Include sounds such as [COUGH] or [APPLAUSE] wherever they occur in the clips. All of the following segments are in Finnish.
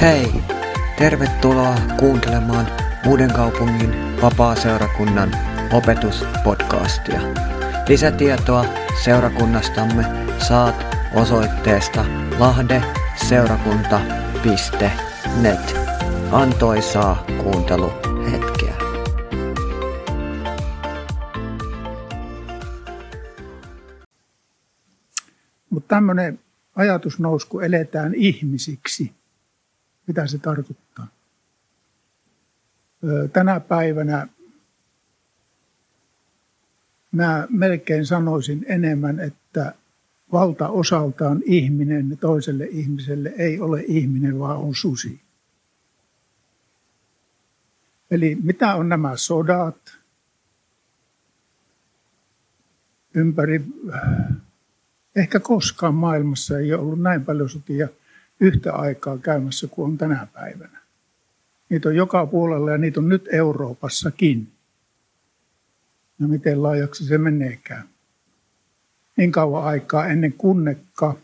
Hei! Tervetuloa kuuntelemaan Uuden kaupungin vapaa-seurakunnan opetuspodcastia. Lisätietoa seurakunnastamme saat osoitteesta lahdeseurakunta.net. Antoisaa kuunteluhetkeä. Mutta tämmöinen ajatus nousi, kun eletään ihmisiksi. Mitä se tarkoittaa? Tänä päivänä mä melkein sanoisin enemmän, että valtaosaltaan ihminen toiselle ihmiselle ei ole ihminen, vaan on susi. Eli mitä on nämä sodat ympäri, ehkä koskaan maailmassa ei ole ollut näin paljon sotia yhtä aikaa käymässä kuin on tänä päivänä. Niitä on joka puolella ja niitä on nyt Euroopassakin. No miten laajaksi se meneekään. Niin kauan aikaa ennen kunnekka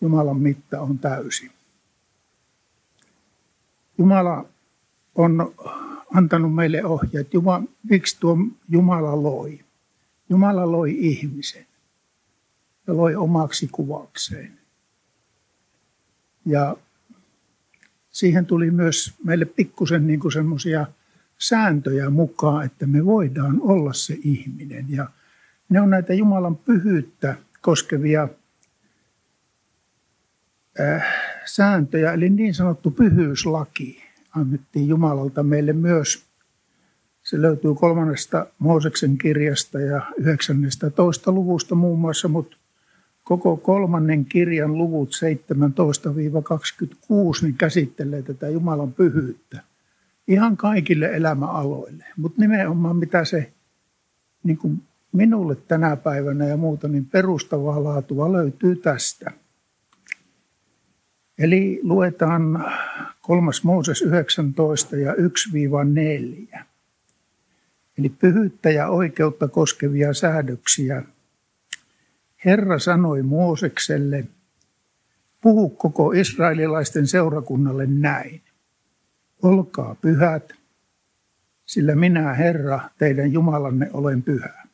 Jumalan mitta on täysi. Jumala on antanut meille ohjeet. Jumala, miksi tuo Jumala loi? Jumala loi ihmisen ja loi omaksi kuvakseen. Ja siihen tuli myös meille pikkusen niin semmoisia sääntöjä mukaan, että me voidaan olla se ihminen. Ja ne on näitä Jumalan pyhyyttä koskevia äh, sääntöjä, eli niin sanottu pyhyyslaki annettiin Jumalalta meille myös. Se löytyy kolmannesta Mooseksen kirjasta ja toista luvusta muun muassa, mutta koko kolmannen kirjan luvut 17-26 niin käsittelee tätä Jumalan pyhyyttä ihan kaikille elämäaloille. Mutta nimenomaan mitä se niin kuin minulle tänä päivänä ja muuta, niin perustavaa laatua löytyy tästä. Eli luetaan 3. Mooses 19 ja 1-4. Eli pyhyyttä ja oikeutta koskevia säädöksiä Herra sanoi Moosekselle, puhu koko israelilaisten seurakunnalle näin. Olkaa pyhät, sillä minä, Herra, teidän Jumalanne, olen pyhä.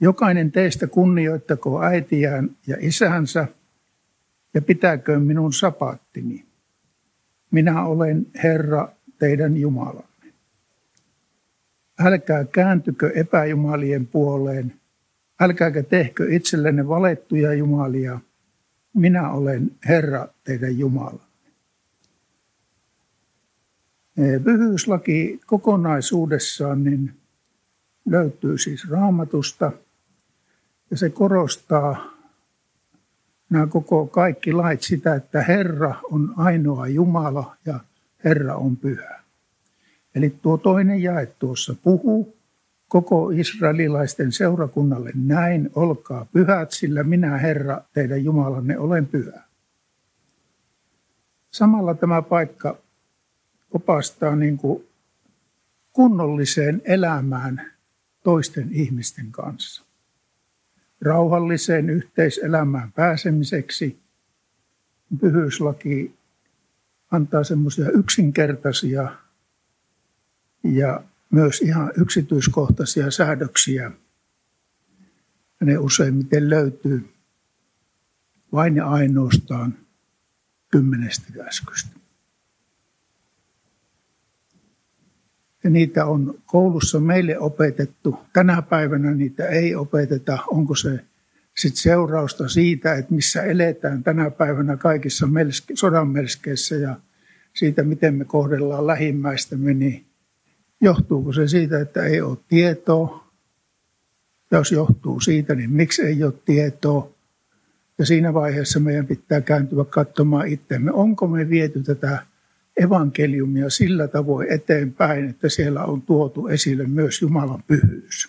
Jokainen teistä kunnioittako äitiään ja isänsä ja pitäköön minun sapaattini. Minä olen Herra, teidän Jumalanne. Älkää kääntykö epäjumalien puoleen – Älkääkä tehkö itsellenne valettuja jumalia. Minä olen Herra teidän Jumala. Pyhyyslaki kokonaisuudessaan niin löytyy siis raamatusta ja se korostaa nämä koko kaikki lait sitä, että Herra on ainoa Jumala ja Herra on pyhä. Eli tuo toinen jae tuossa puhuu koko israelilaisten seurakunnalle näin, olkaa pyhät, sillä minä Herra, teidän Jumalanne, olen pyhä. Samalla tämä paikka opastaa niin kuin kunnolliseen elämään toisten ihmisten kanssa. Rauhalliseen yhteiselämään pääsemiseksi pyhyyslaki antaa semmoisia yksinkertaisia ja myös ihan yksityiskohtaisia säädöksiä. Ne useimmiten löytyy vain ja ainoastaan kymmenestä käskystä. Ja niitä on koulussa meille opetettu. Tänä päivänä niitä ei opeteta. Onko se sitten seurausta siitä, että missä eletään tänä päivänä kaikissa melske, sodan melskeissä ja siitä, miten me kohdellaan lähimmäistämme, niin Johtuuko se siitä, että ei ole tietoa? Jos johtuu siitä, niin miksi ei ole tietoa? Ja siinä vaiheessa meidän pitää kääntyä katsomaan itsemme, onko me viety tätä evankeliumia sillä tavoin eteenpäin, että siellä on tuotu esille myös Jumalan pyhyys.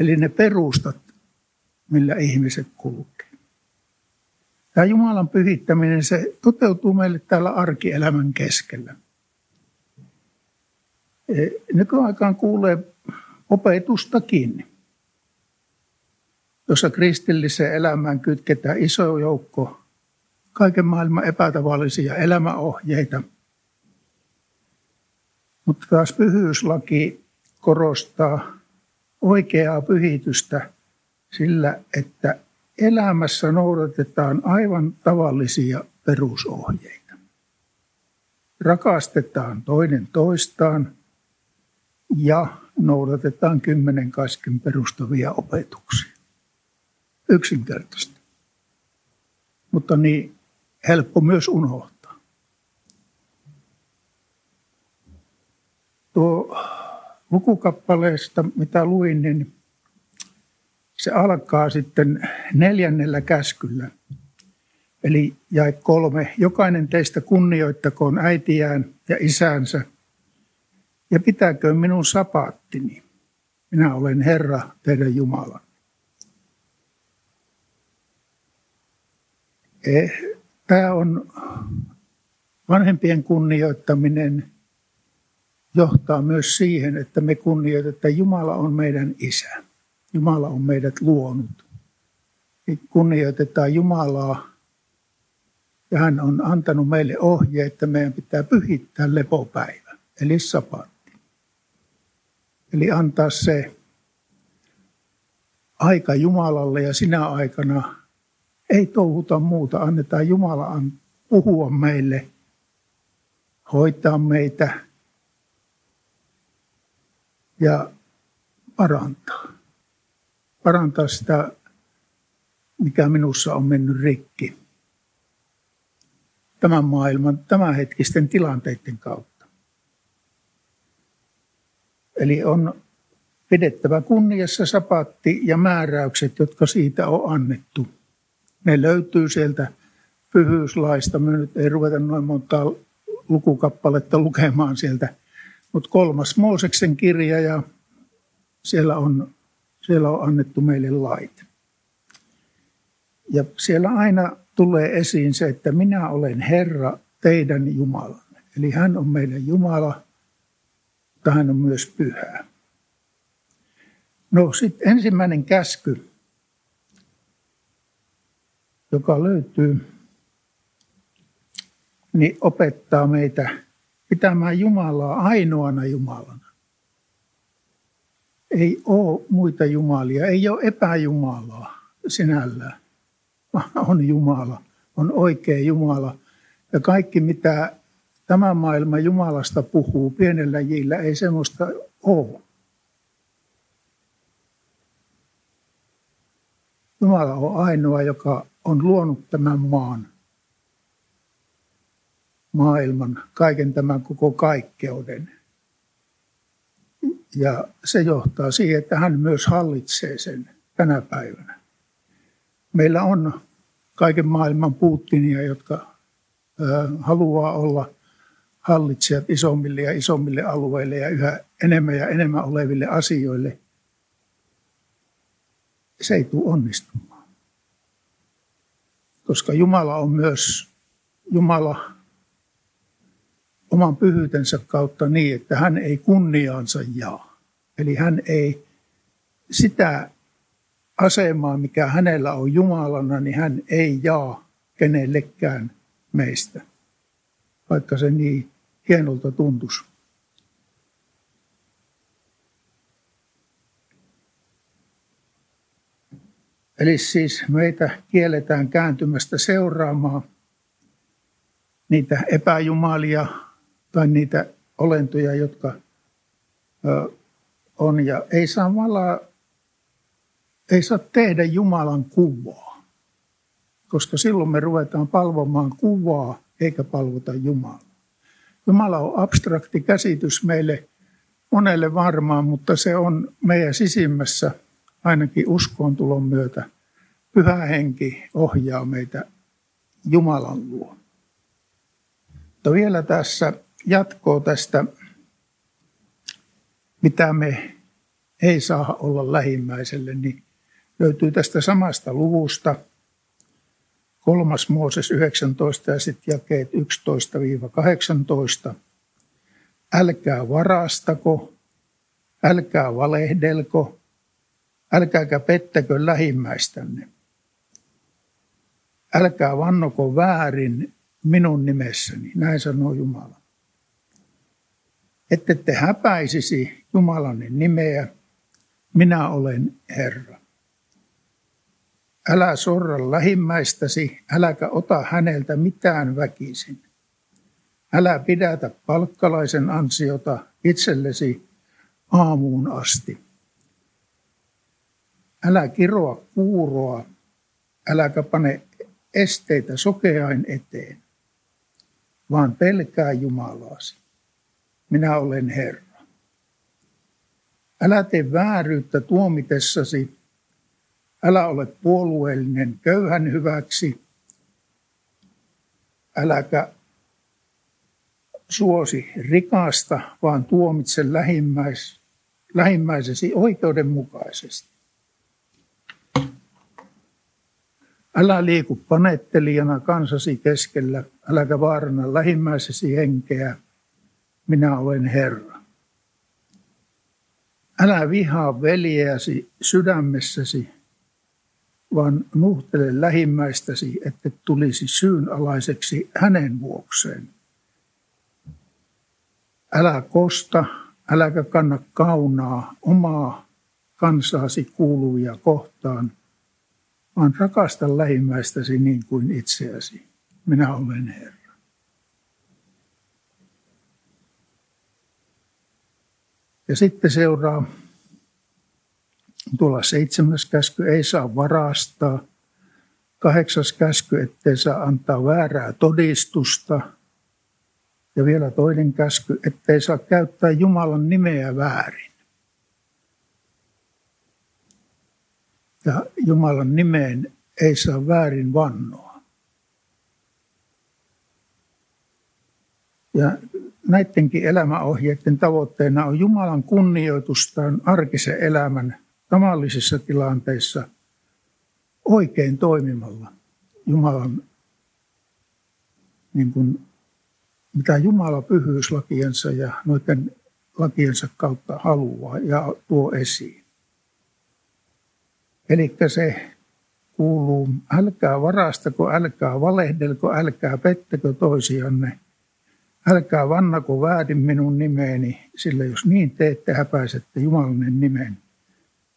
Eli ne perustat, millä ihmiset kulkee. Tämä Jumalan pyhittäminen, se toteutuu meille täällä arkielämän keskellä. Nykyaikaan kuulee opetustakin, jossa kristilliseen elämään kytketään iso joukko kaiken maailman epätavallisia elämäohjeita. Mutta taas pyhyyslaki korostaa oikeaa pyhitystä sillä, että elämässä noudatetaan aivan tavallisia perusohjeita. Rakastetaan toinen toistaan ja noudatetaan kymmenen kasken perustavia opetuksia. Yksinkertaisesti. Mutta niin helppo myös unohtaa. Tuo lukukappaleesta, mitä luin, niin se alkaa sitten neljännellä käskyllä. Eli jäi kolme. Jokainen teistä kunnioittakoon äitiään ja isänsä ja pitääkö minun sapaattini. Minä olen Herra, teidän Jumala. Eh, Tämä on vanhempien kunnioittaminen johtaa myös siihen, että me kunnioitetaan, että Jumala on meidän isä. Jumala on meidät luonut. Kunnioitetaan Jumalaa ja hän on antanut meille ohje, että meidän pitää pyhittää lepopäivä, eli sapatti. Eli antaa se aika Jumalalle ja sinä aikana ei touhuta muuta. Annetaan Jumala puhua meille, hoitaa meitä ja parantaa. Parantaa sitä, mikä minussa on mennyt rikki tämän maailman tämänhetkisten tilanteiden kautta. Eli on pidettävä kunniassa sapatti ja määräykset, jotka siitä on annettu. Ne löytyy sieltä pyhyyslaista. Me nyt ei ruveta noin montaa lukukappaletta lukemaan sieltä. Mutta kolmas Mooseksen kirja ja siellä on, siellä on annettu meille lait. Ja siellä aina tulee esiin se, että minä olen Herra, teidän Jumalanne. Eli hän on meidän Jumala, mutta hän on myös pyhä. No sitten ensimmäinen käsky, joka löytyy, niin opettaa meitä pitämään Jumalaa ainoana Jumalana. Ei ole muita jumalia, ei ole epäjumalaa sinällään on Jumala, on oikea Jumala. Ja kaikki, mitä tämä maailma Jumalasta puhuu pienellä jillä, ei semmoista ole. Jumala on ainoa, joka on luonut tämän maan, maailman, kaiken tämän koko kaikkeuden. Ja se johtaa siihen, että hän myös hallitsee sen tänä päivänä. Meillä on kaiken maailman Putinia, jotka haluaa olla hallitsijat isommille ja isommille alueille ja yhä enemmän ja enemmän oleville asioille. Se ei tule onnistumaan. Koska Jumala on myös Jumala oman pyhyytensä kautta niin, että hän ei kunniaansa jaa. Eli hän ei sitä asemaa, mikä hänellä on Jumalana, niin hän ei jaa kenellekään meistä, vaikka se niin hienolta tuntuisi. Eli siis meitä kielletään kääntymästä seuraamaan niitä epäjumalia tai niitä olentoja, jotka on. Ja ei saa valaa ei saa tehdä Jumalan kuvaa, koska silloin me ruvetaan palvomaan kuvaa eikä palvota Jumalaa. Jumala on abstrakti käsitys meille monelle varmaan, mutta se on meidän sisimmässä ainakin uskon tulon myötä. Pyhä henki ohjaa meitä Jumalan luo. Mutta vielä tässä jatkoo tästä, mitä me ei saa olla lähimmäiselle, niin löytyy tästä samasta luvusta, kolmas Mooses 19 ja sitten jakeet 11-18. Älkää varastako, älkää valehdelko, älkääkä pettäkö lähimmäistänne. älkää vannoko väärin minun nimessäni, näin sanoo Jumala. Ette te häpäisisi Jumalan nimeä, minä olen Herra. Älä sorra lähimmäistäsi, äläkä ota häneltä mitään väkisin. Älä pidätä palkkalaisen ansiota itsellesi aamuun asti. Älä kiroa kuuroa, äläkä pane esteitä sokeain eteen, vaan pelkää Jumalaasi. Minä olen Herra. Älä tee vääryyttä tuomitessasi, älä ole puolueellinen köyhän hyväksi, äläkä suosi rikasta, vaan tuomitse lähimmäis, lähimmäisesi oikeudenmukaisesti. Älä liiku panettelijana kansasi keskellä, äläkä vaarana lähimmäisesi henkeä, minä olen Herra. Älä vihaa veljeäsi sydämessäsi, vaan nuhtele lähimmäistäsi, että tulisi syynalaiseksi hänen vuokseen. Älä kosta, äläkä kanna kaunaa omaa kansaasi kuuluvia kohtaan, vaan rakasta lähimmäistäsi niin kuin itseäsi. Minä olen Herra. Ja sitten seuraa tuolla seitsemäs käsky, ei saa varastaa. Kahdeksas käsky, ettei saa antaa väärää todistusta. Ja vielä toinen käsky, ettei saa käyttää Jumalan nimeä väärin. Ja Jumalan nimeen ei saa väärin vannoa. Ja näidenkin elämäohjeiden tavoitteena on Jumalan kunnioitustaan arkisen elämän tavallisissa tilanteissa oikein toimimalla Jumalan, niin kuin, mitä Jumala pyhyyslakiensa ja noiden lakiensa kautta haluaa ja tuo esiin. Eli se kuuluu, älkää varastako, älkää valehdelko, älkää pettäkö toisianne – Älkää vannako väärin minun nimeeni, sillä jos niin teette, häpäisette Jumalanen nimen.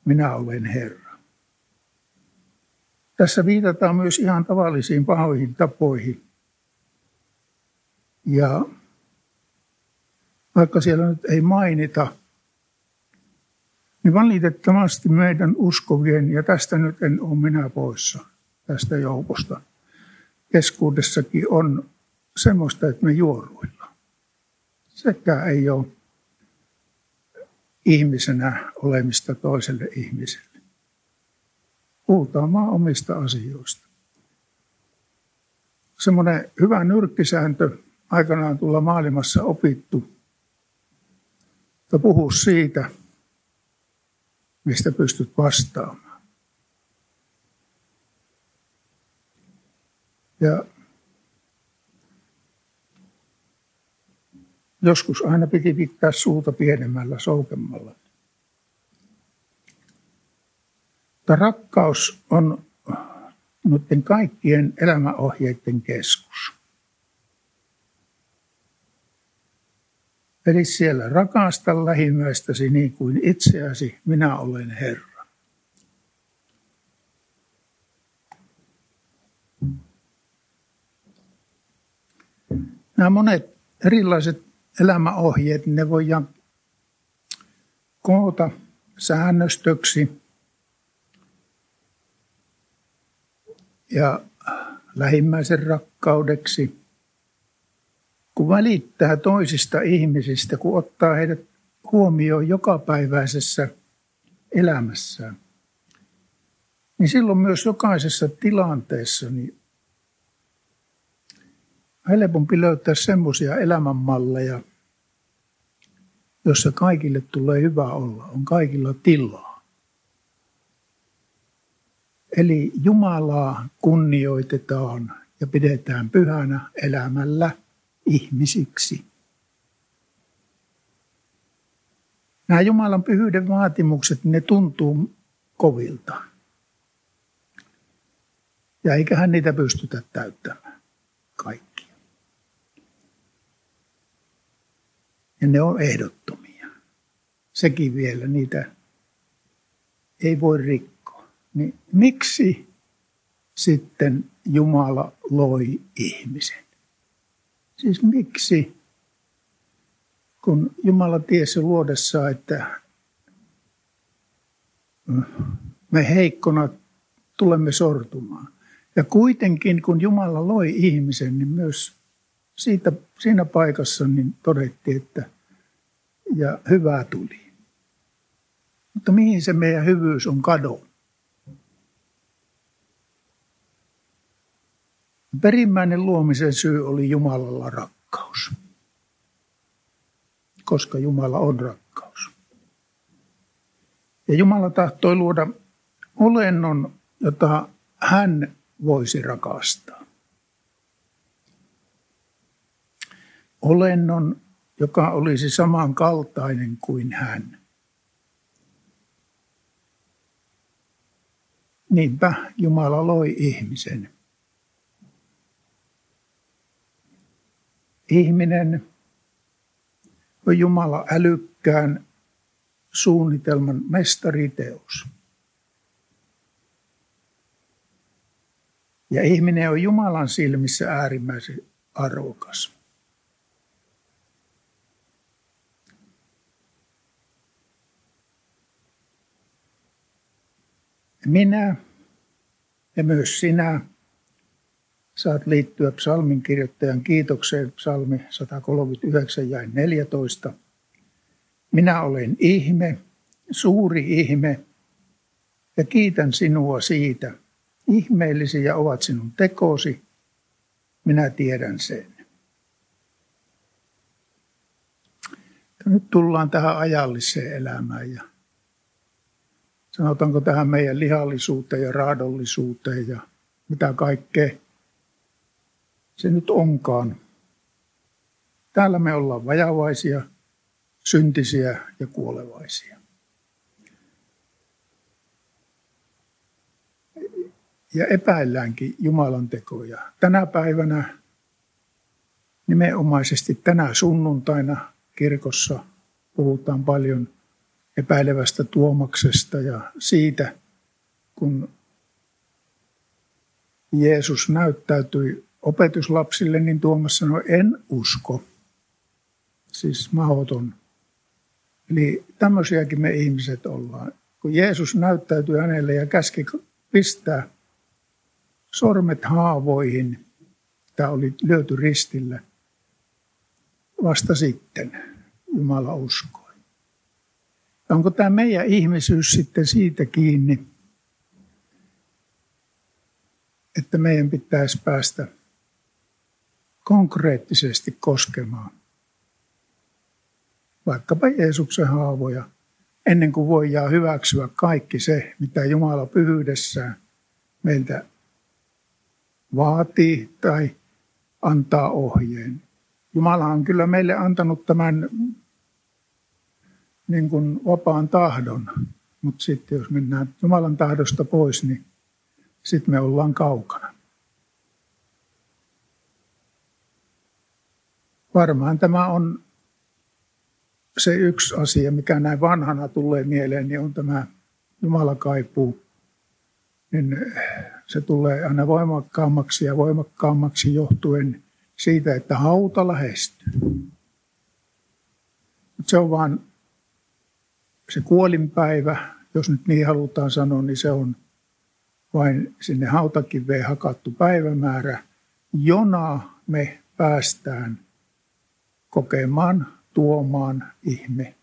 Minä olen Herra. Tässä viitataan myös ihan tavallisiin pahoihin tapoihin. Ja vaikka siellä nyt ei mainita, niin valitettavasti meidän uskovien, ja tästä nyt en ole minä poissa tästä joukosta, keskuudessakin on semmoista, että me juoruilla. Sekä ei ole ihmisenä olemista toiselle ihmiselle. Puhutaan omista asioista. Semmoinen hyvä nyrkkisääntö aikanaan tulla maailmassa opittu, että puhu siitä, mistä pystyt vastaamaan. Ja Joskus aina piti pitää suuta pienemmällä soukemmalla. Mutta rakkaus on noiden kaikkien elämäohjeiden keskus. Eli siellä rakasta lähimmäistäsi niin kuin itseäsi, minä olen Herra. Nämä monet erilaiset elämäohjeet, ne voidaan koota säännöstöksi. Ja lähimmäisen rakkaudeksi, kun välittää toisista ihmisistä, kun ottaa heidät huomioon jokapäiväisessä elämässään, niin silloin myös jokaisessa tilanteessa niin helpompi löytää semmoisia elämänmalleja, jossa kaikille tulee hyvä olla, on kaikilla tilaa. Eli Jumalaa kunnioitetaan ja pidetään pyhänä elämällä ihmisiksi. Nämä Jumalan pyhyyden vaatimukset, ne tuntuu kovilta. Ja eiköhän niitä pystytä täyttämään kaikkia. Ja ne on ehdottomia. Sekin vielä niitä ei voi rikkoa. Niin miksi sitten Jumala loi ihmisen? Siis miksi, kun Jumala tiesi luodessa, että me heikkona tulemme sortumaan. Ja kuitenkin, kun Jumala loi ihmisen, niin myös siitä, siinä paikassa niin todettiin, että ja hyvää tuli. Mutta mihin se meidän hyvyys on kadonnut? Perimmäinen luomisen syy oli Jumalalla rakkaus. Koska Jumala on rakkaus. Ja Jumala tahtoi luoda olennon, jota hän voisi rakastaa. Olennon, joka olisi samankaltainen kuin hän. Niinpä Jumala loi ihmisen. Ihminen on Jumala älykkään suunnitelman mestariteos. Ja ihminen on Jumalan silmissä äärimmäisen arvokas. Minä ja myös sinä saat liittyä psalmin kirjoittajan kiitokseen psalmi 139 ja 14. Minä olen ihme, suuri ihme, ja kiitän sinua siitä. Ihmeellisiä ovat sinun tekosi, minä tiedän sen. Nyt tullaan tähän ajalliseen elämään ja sanotaanko tähän meidän lihallisuuteen ja raadollisuuteen ja mitä kaikkea se nyt onkaan. Täällä me ollaan vajavaisia, syntisiä ja kuolevaisia. Ja epäilläänkin Jumalan tekoja. Tänä päivänä, nimenomaisesti tänä sunnuntaina kirkossa puhutaan paljon epäilevästä tuomaksesta ja siitä, kun Jeesus näyttäytyi opetuslapsille, niin Tuomas sanoi, en usko. Siis mahdoton. Eli tämmöisiäkin me ihmiset ollaan. Kun Jeesus näyttäytyi hänelle ja käski pistää sormet haavoihin, tämä oli löyty ristillä, vasta sitten Jumala uskoi. Onko tämä meidän ihmisyys sitten siitä kiinni, että meidän pitäisi päästä konkreettisesti koskemaan vaikkapa Jeesuksen haavoja, ennen kuin voidaan hyväksyä kaikki se, mitä Jumala pyhyydessään meiltä vaatii tai antaa ohjeen. Jumala on kyllä meille antanut tämän niin kuin vapaan tahdon, mutta sitten jos mennään Jumalan tahdosta pois, niin sitten me ollaan kaukana. Varmaan tämä on se yksi asia, mikä näin vanhana tulee mieleen, niin on tämä Jumalakaipuu. Niin se tulee aina voimakkaammaksi ja voimakkaammaksi johtuen siitä, että hauta lähestyy. Mutta se on vaan se kuolinpäivä, jos nyt niin halutaan sanoa, niin se on vain sinne hautakiveen hakattu päivämäärä, jona me päästään kokemaan, tuomaan ihme,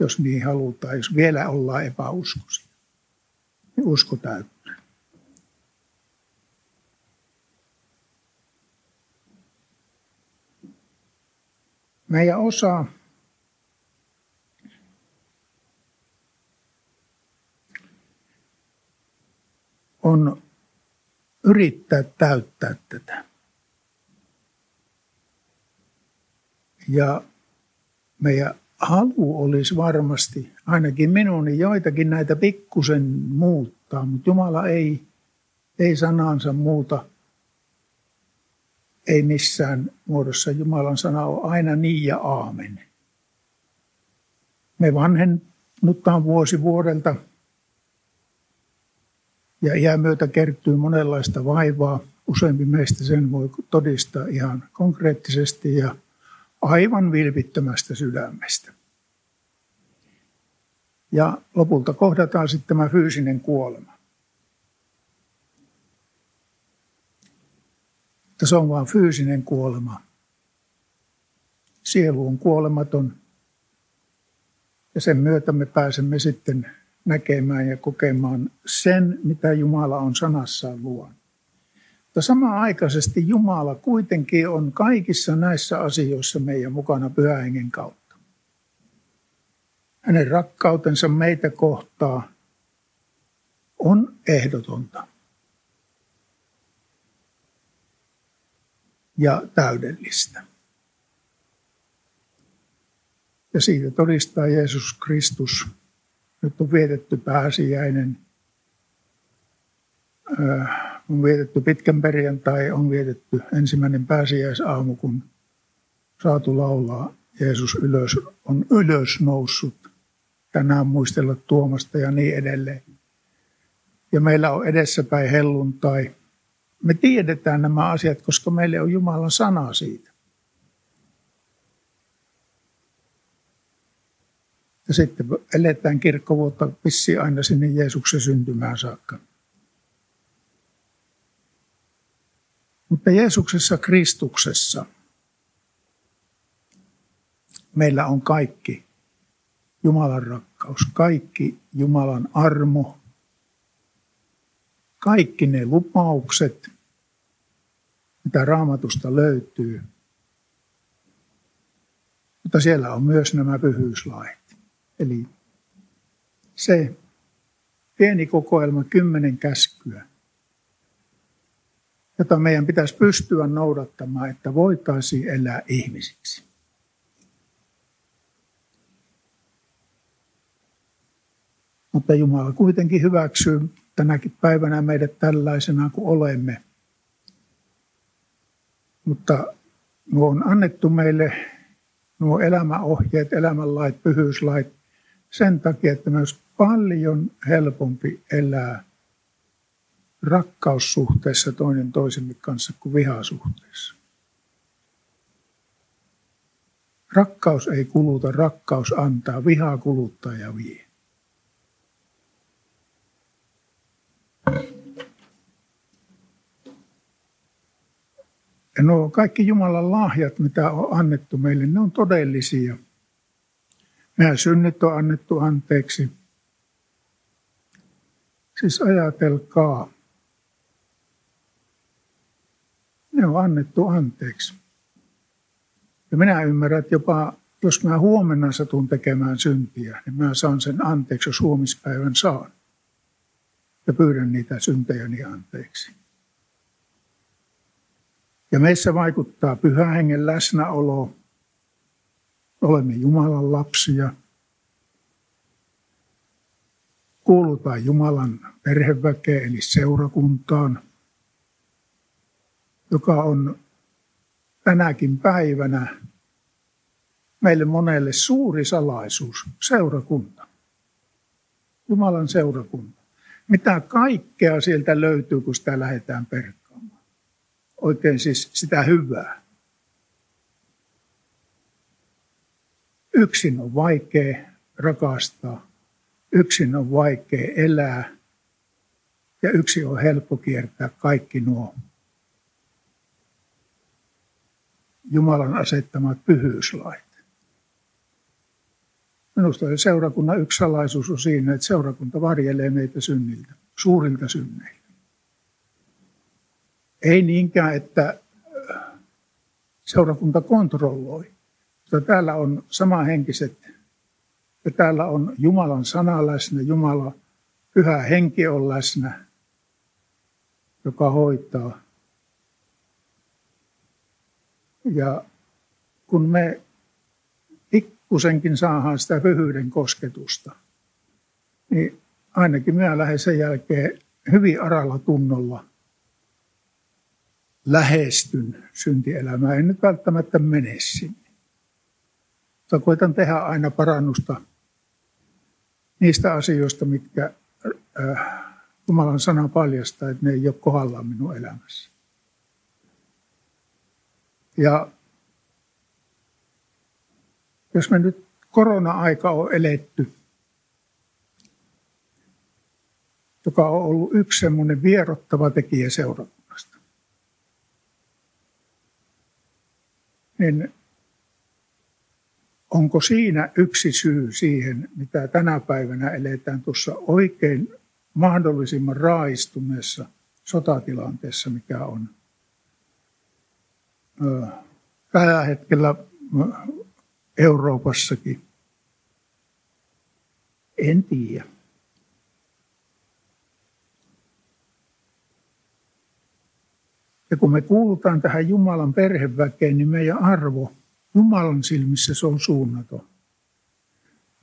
jos niin halutaan, jos vielä ollaan epäuskoisia. Niin usko täyttyy. Meidän osa on yrittää täyttää tätä. Ja meidän halu olisi varmasti, ainakin minun, niin joitakin näitä pikkusen muuttaa, mutta Jumala ei ei sanansa muuta, ei missään muodossa. Jumalan sana on aina niin ja aamen. Me vanhennutaan vuosi vuodelta ja iän myötä kertyy monenlaista vaivaa. Useampi meistä sen voi todistaa ihan konkreettisesti ja aivan vilpittömästä sydämestä. Ja lopulta kohdataan sitten tämä fyysinen kuolema. Mutta se on vain fyysinen kuolema. Sielu on kuolematon. Ja sen myötä me pääsemme sitten näkemään ja kokemaan sen, mitä Jumala on sanassaan luonut. Mutta samanaikaisesti Jumala kuitenkin on kaikissa näissä asioissa meidän mukana pyhähengen kautta. Hänen rakkautensa meitä kohtaa on ehdotonta ja täydellistä. Ja siitä todistaa Jeesus Kristus. Nyt on vietetty pääsiäinen. On vietetty pitkän perjantai, on vietetty ensimmäinen pääsiäisaamu, kun saatu laulaa Jeesus ylös, on ylös noussut tänään muistella Tuomasta ja niin edelleen. Ja meillä on edessäpäin helluntai. Me tiedetään nämä asiat, koska meille on Jumalan sana siitä. Ja sitten eletään kirkkovuotta vissi aina sinne Jeesuksen syntymään saakka. Mutta Jeesuksessa Kristuksessa meillä on kaikki Jumalan rakkaus, kaikki Jumalan armo, kaikki ne lupaukset, mitä raamatusta löytyy. Mutta siellä on myös nämä pyhyyslait. Eli se pieni kokoelma kymmenen käskyä, jota meidän pitäisi pystyä noudattamaan, että voitaisiin elää ihmisiksi. Mutta Jumala kuitenkin hyväksyy tänäkin päivänä meidät tällaisena kuin olemme. Mutta nuo on annettu meille nuo elämäohjeet, elämänlait, pyhyyslait sen takia, että myös paljon helpompi elää rakkaussuhteessa toinen toisemme kanssa kuin vihasuhteessa. Rakkaus ei kuluta, rakkaus antaa, viha kuluttaa ja vie. Ja nuo kaikki Jumalan lahjat, mitä on annettu meille, ne on todellisia. Meidän synnit on annettu anteeksi. Siis ajatelkaa. Ne on annettu anteeksi. Ja minä ymmärrän, että jopa jos mä huomenna satun tekemään syntiä, niin mä saan sen anteeksi, jos huomispäivän saan. Ja pyydän niitä syntejäni anteeksi. Ja meissä vaikuttaa pyhä hengen läsnäolo. Olemme Jumalan lapsia. Kuulutaan Jumalan perheväkeen eli seurakuntaan, joka on tänäkin päivänä meille monelle suuri salaisuus, seurakunta. Jumalan seurakunta. Mitä kaikkea sieltä löytyy, kun sitä lähdetään perkaamaan oikein siis sitä hyvää. Yksin on vaikea rakastaa, yksin on vaikea elää ja yksi on helppo kiertää kaikki nuo Jumalan asettamat pyhyyslait. Minusta se seurakunnan yksi salaisuus on siinä, että seurakunta varjelee meitä synniltä, suurilta synneiltä. Ei niinkään, että seurakunta kontrolloi, mutta täällä on samahenkiset ja täällä on Jumalan sana läsnä, Jumala, pyhä henki on läsnä, joka hoitaa. Ja kun me pikkusenkin saadaan sitä pyhyyden kosketusta, niin ainakin minä lähden sen jälkeen hyvin aralla tunnolla lähestyn syntielämää. En nyt välttämättä mene sinne. Mutta koitan tehdä aina parannusta niistä asioista, mitkä äh, Jumalan sana paljastaa, että ne ei ole kohdallaan minun elämässä. Ja jos me nyt korona-aika on eletty, joka on ollut yksi semmoinen vierottava tekijä seurakunnasta, niin onko siinä yksi syy siihen, mitä tänä päivänä eletään tuossa oikein mahdollisimman raistuneessa sotatilanteessa, mikä on tällä hetkellä Euroopassakin. En tiedä. Ja kun me kuulutaan tähän Jumalan perheväkeen, niin meidän arvo Jumalan silmissä se on suunnaton.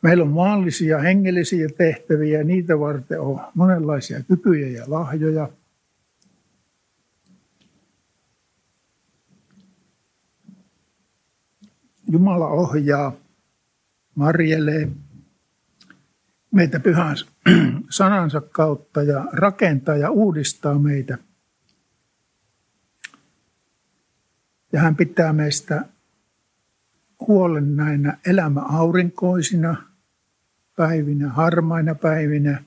Meillä on maallisia hengellisiä tehtäviä ja niitä varten on monenlaisia kykyjä ja lahjoja. Jumala ohjaa, marjelee meitä pyhän [CLEARS THROAT] sanansa kautta ja rakentaa ja uudistaa meitä. Ja hän pitää meistä huolen näinä elämäaurinkoisina päivinä, harmaina päivinä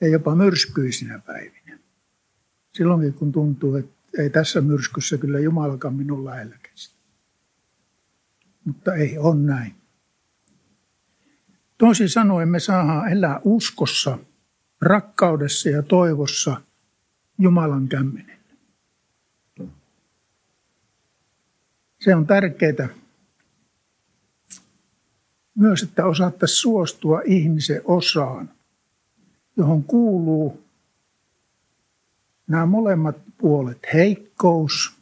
ja jopa myrskyisinä päivinä. Silloinkin kun tuntuu, että ei tässä myrskyssä kyllä Jumalakaan minun lähellä kestä. Mutta ei on näin. Toisin sanoen me saadaan elää uskossa, rakkaudessa ja toivossa Jumalan kämmenen. Se on tärkeää myös, että osattaisiin suostua ihmisen osaan, johon kuuluu nämä molemmat puolet, heikkous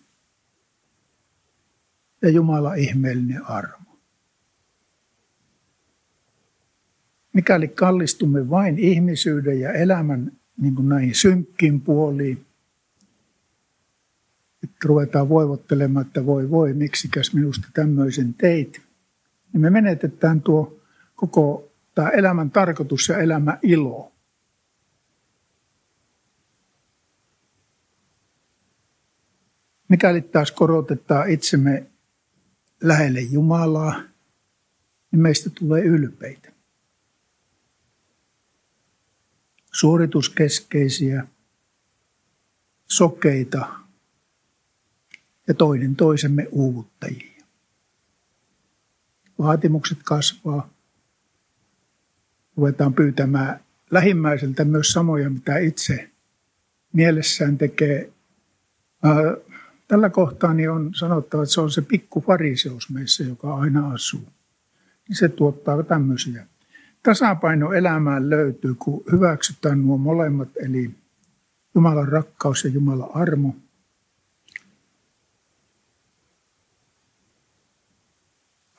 ja Jumala ihmeellinen armo. Mikäli kallistumme vain ihmisyyden ja elämän niin kuin näihin synkkiin puoliin, että ruvetaan voivottelemaan, että voi voi, miksikäs minusta tämmöisen teit, niin me menetetään tuo koko tämä elämän tarkoitus ja elämän ilo. Mikäli taas korotetaan itsemme lähelle Jumalaa, niin meistä tulee ylpeitä. Suorituskeskeisiä, sokeita ja toinen toisemme uuvuttajia. Vaatimukset kasvaa. Ruvetaan pyytämään lähimmäiseltä myös samoja, mitä itse mielessään tekee. Tällä kohtaa niin on sanottava, että se on se pikku fariseus meissä, joka aina asuu. Niin se tuottaa tämmöisiä. Tasapaino elämään löytyy, kun hyväksytään nuo molemmat, eli Jumalan rakkaus ja Jumalan armo –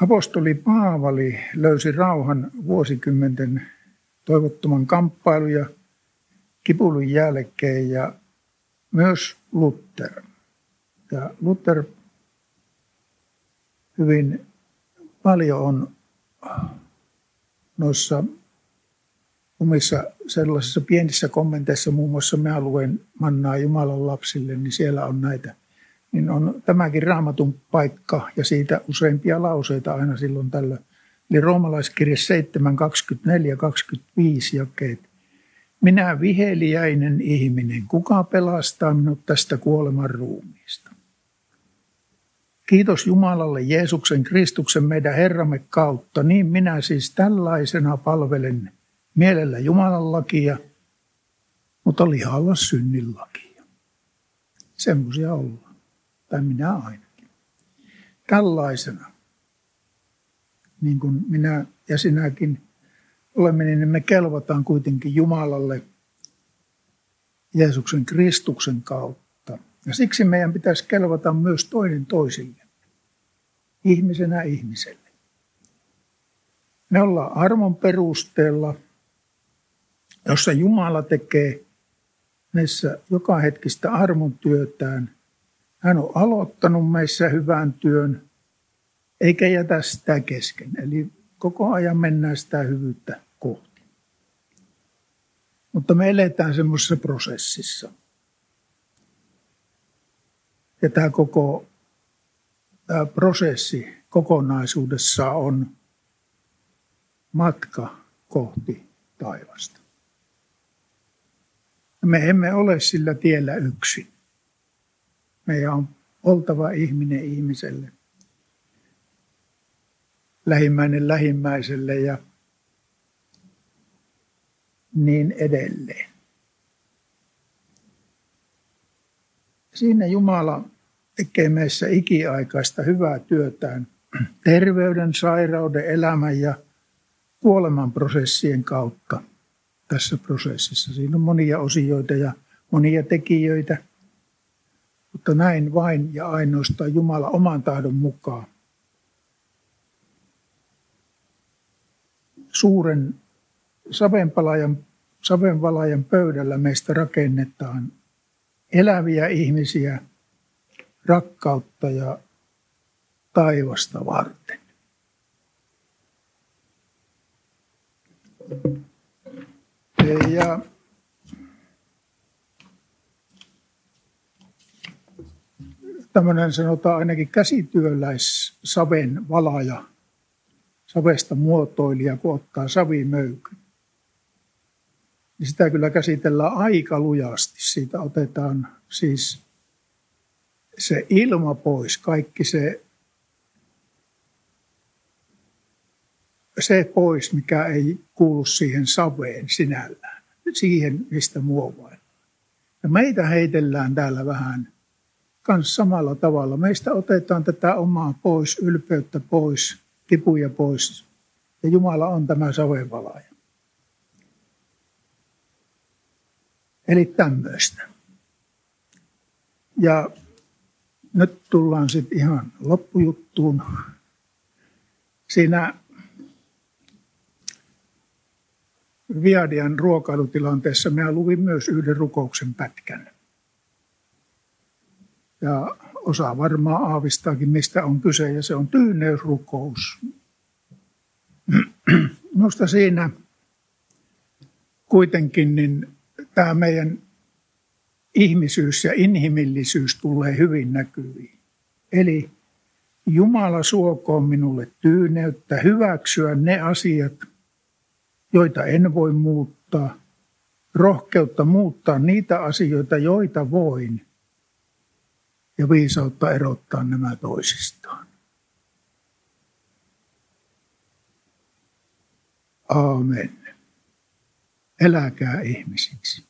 Apostoli Paavali löysi rauhan vuosikymmenten toivottoman kamppailun ja kipulun jälkeen ja myös Luther. Ja Luther hyvin paljon on noissa omissa sellaisissa pienissä kommenteissa, muun muassa mä luen Mannaa Jumalan lapsille, niin siellä on näitä niin on tämäkin raamatun paikka ja siitä useimpia lauseita aina silloin tällä. Eli roomalaiskirja 7, 24, 25 jakeet. Minä viheliäinen ihminen, kuka pelastaa minut tästä kuoleman ruumiista? Kiitos Jumalalle Jeesuksen Kristuksen meidän Herramme kautta, niin minä siis tällaisena palvelen mielellä Jumalan lakia, mutta lihalla synnin lakia. Semmoisia ollaan tai minä ainakin. Tällaisena, niin kuin minä ja sinäkin olemme, niin me kelvataan kuitenkin Jumalalle Jeesuksen Kristuksen kautta. Ja siksi meidän pitäisi kelvata myös toinen toisille, ihmisenä ihmiselle. Me ollaan armon perusteella, jossa Jumala tekee meissä joka hetkistä armon työtään. Hän on aloittanut meissä hyvän työn, eikä jätä sitä kesken. Eli koko ajan mennään sitä hyvyyttä kohti. Mutta me eletään semmoisessa prosessissa. Ja tämä koko tämä prosessi kokonaisuudessa on matka kohti taivasta. Me emme ole sillä tiellä yksin. Meidän on oltava ihminen ihmiselle, lähimmäinen lähimmäiselle ja niin edelleen. Siinä Jumala tekee meissä ikiaikaista hyvää työtään terveyden, sairauden, elämän ja kuoleman prosessien kautta tässä prosessissa. Siinä on monia osioita ja monia tekijöitä, mutta näin vain ja ainoastaan Jumala oman tahdon mukaan. Suuren savenpalajan, savenvalajan pöydällä meistä rakennetaan eläviä ihmisiä, rakkautta ja taivasta varten. Ja tämmöinen sanotaan ainakin käsityöläissaven valaja, savesta muotoilija, kun ottaa savimöykyn. Niin sitä kyllä käsitellään aika lujasti. Siitä otetaan siis se ilma pois, kaikki se, se pois, mikä ei kuulu siihen saveen sinällään, siihen, mistä muovaillaan. Ja meitä heitellään täällä vähän kans samalla tavalla. Meistä otetaan tätä omaa pois, ylpeyttä pois, kipuja pois. Ja Jumala on tämä savenvalaaja. Eli tämmöistä. Ja nyt tullaan sitten ihan loppujuttuun. Siinä Viadian ruokailutilanteessa minä luvin myös yhden rukouksen pätkän. Ja osa varmaan aavistaakin, mistä on kyse, ja se on tyyneysrukous. Minusta siinä kuitenkin niin tämä meidän ihmisyys ja inhimillisyys tulee hyvin näkyviin. Eli Jumala suokoon minulle tyyneyttä hyväksyä ne asiat, joita en voi muuttaa, rohkeutta muuttaa niitä asioita, joita voin, ja viisautta erottaa nämä toisistaan. Aamen. Eläkää ihmisiksi.